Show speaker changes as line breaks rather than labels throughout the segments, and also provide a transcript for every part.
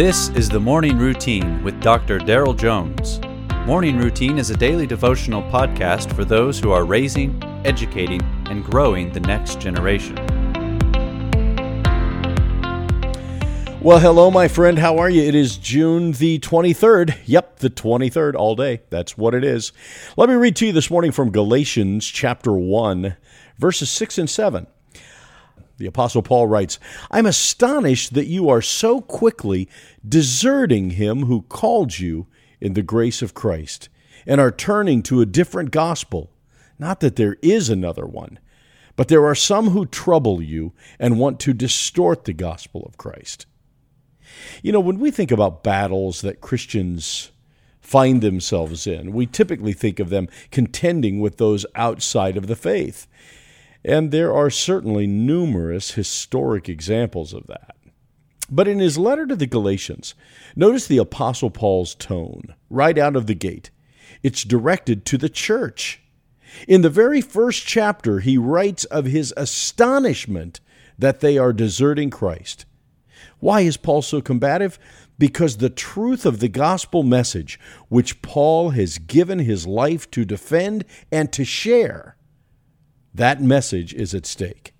This is the Morning Routine with Dr. Daryl Jones. Morning Routine is a daily devotional podcast for those who are raising, educating, and growing the next generation.
Well, hello, my friend. How are you? It is June the 23rd. Yep, the 23rd, all day. That's what it is. Let me read to you this morning from Galatians chapter 1, verses 6 and 7. The Apostle Paul writes, I'm astonished that you are so quickly deserting him who called you in the grace of Christ and are turning to a different gospel. Not that there is another one, but there are some who trouble you and want to distort the gospel of Christ. You know, when we think about battles that Christians find themselves in, we typically think of them contending with those outside of the faith. And there are certainly numerous historic examples of that. But in his letter to the Galatians, notice the Apostle Paul's tone right out of the gate. It's directed to the church. In the very first chapter, he writes of his astonishment that they are deserting Christ. Why is Paul so combative? Because the truth of the gospel message, which Paul has given his life to defend and to share, that message is at stake.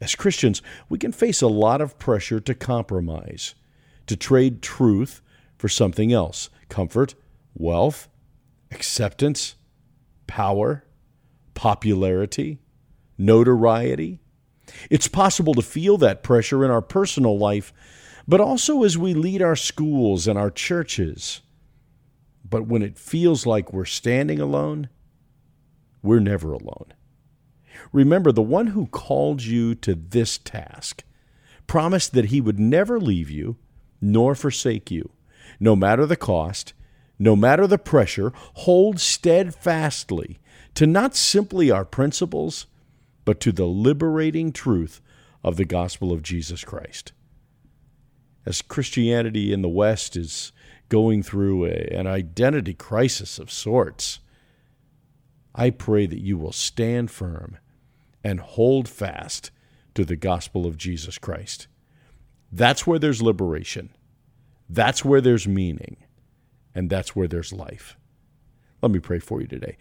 As Christians, we can face a lot of pressure to compromise, to trade truth for something else comfort, wealth, acceptance, power, popularity, notoriety. It's possible to feel that pressure in our personal life, but also as we lead our schools and our churches. But when it feels like we're standing alone, we're never alone. Remember, the one who called you to this task promised that he would never leave you nor forsake you, no matter the cost, no matter the pressure. Hold steadfastly to not simply our principles, but to the liberating truth of the gospel of Jesus Christ. As Christianity in the West is going through a, an identity crisis of sorts, I pray that you will stand firm and hold fast to the gospel of Jesus Christ. That's where there's liberation. That's where there's meaning. And that's where there's life. Let me pray for you today.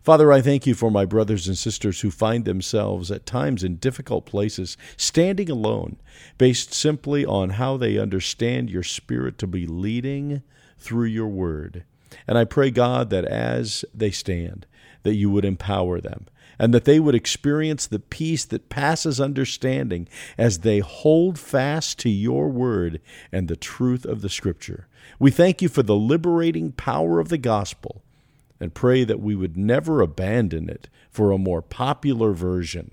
Father, I thank you for my brothers and sisters who find themselves at times in difficult places, standing alone, based simply on how they understand your Spirit to be leading through your word. And I pray, God, that as they stand, that you would empower them and that they would experience the peace that passes understanding as they hold fast to your word and the truth of the Scripture. We thank you for the liberating power of the gospel and pray that we would never abandon it for a more popular version.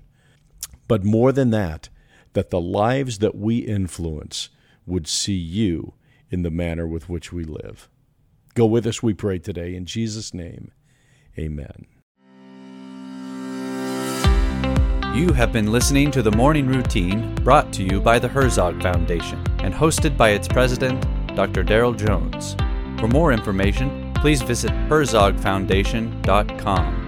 But more than that, that the lives that we influence would see you in the manner with which we live. Go with us, we pray today. In Jesus' name, amen.
You have been listening to the Morning Routine brought to you by the Herzog Foundation and hosted by its president, Dr. Daryl Jones. For more information, please visit herzogfoundation.com.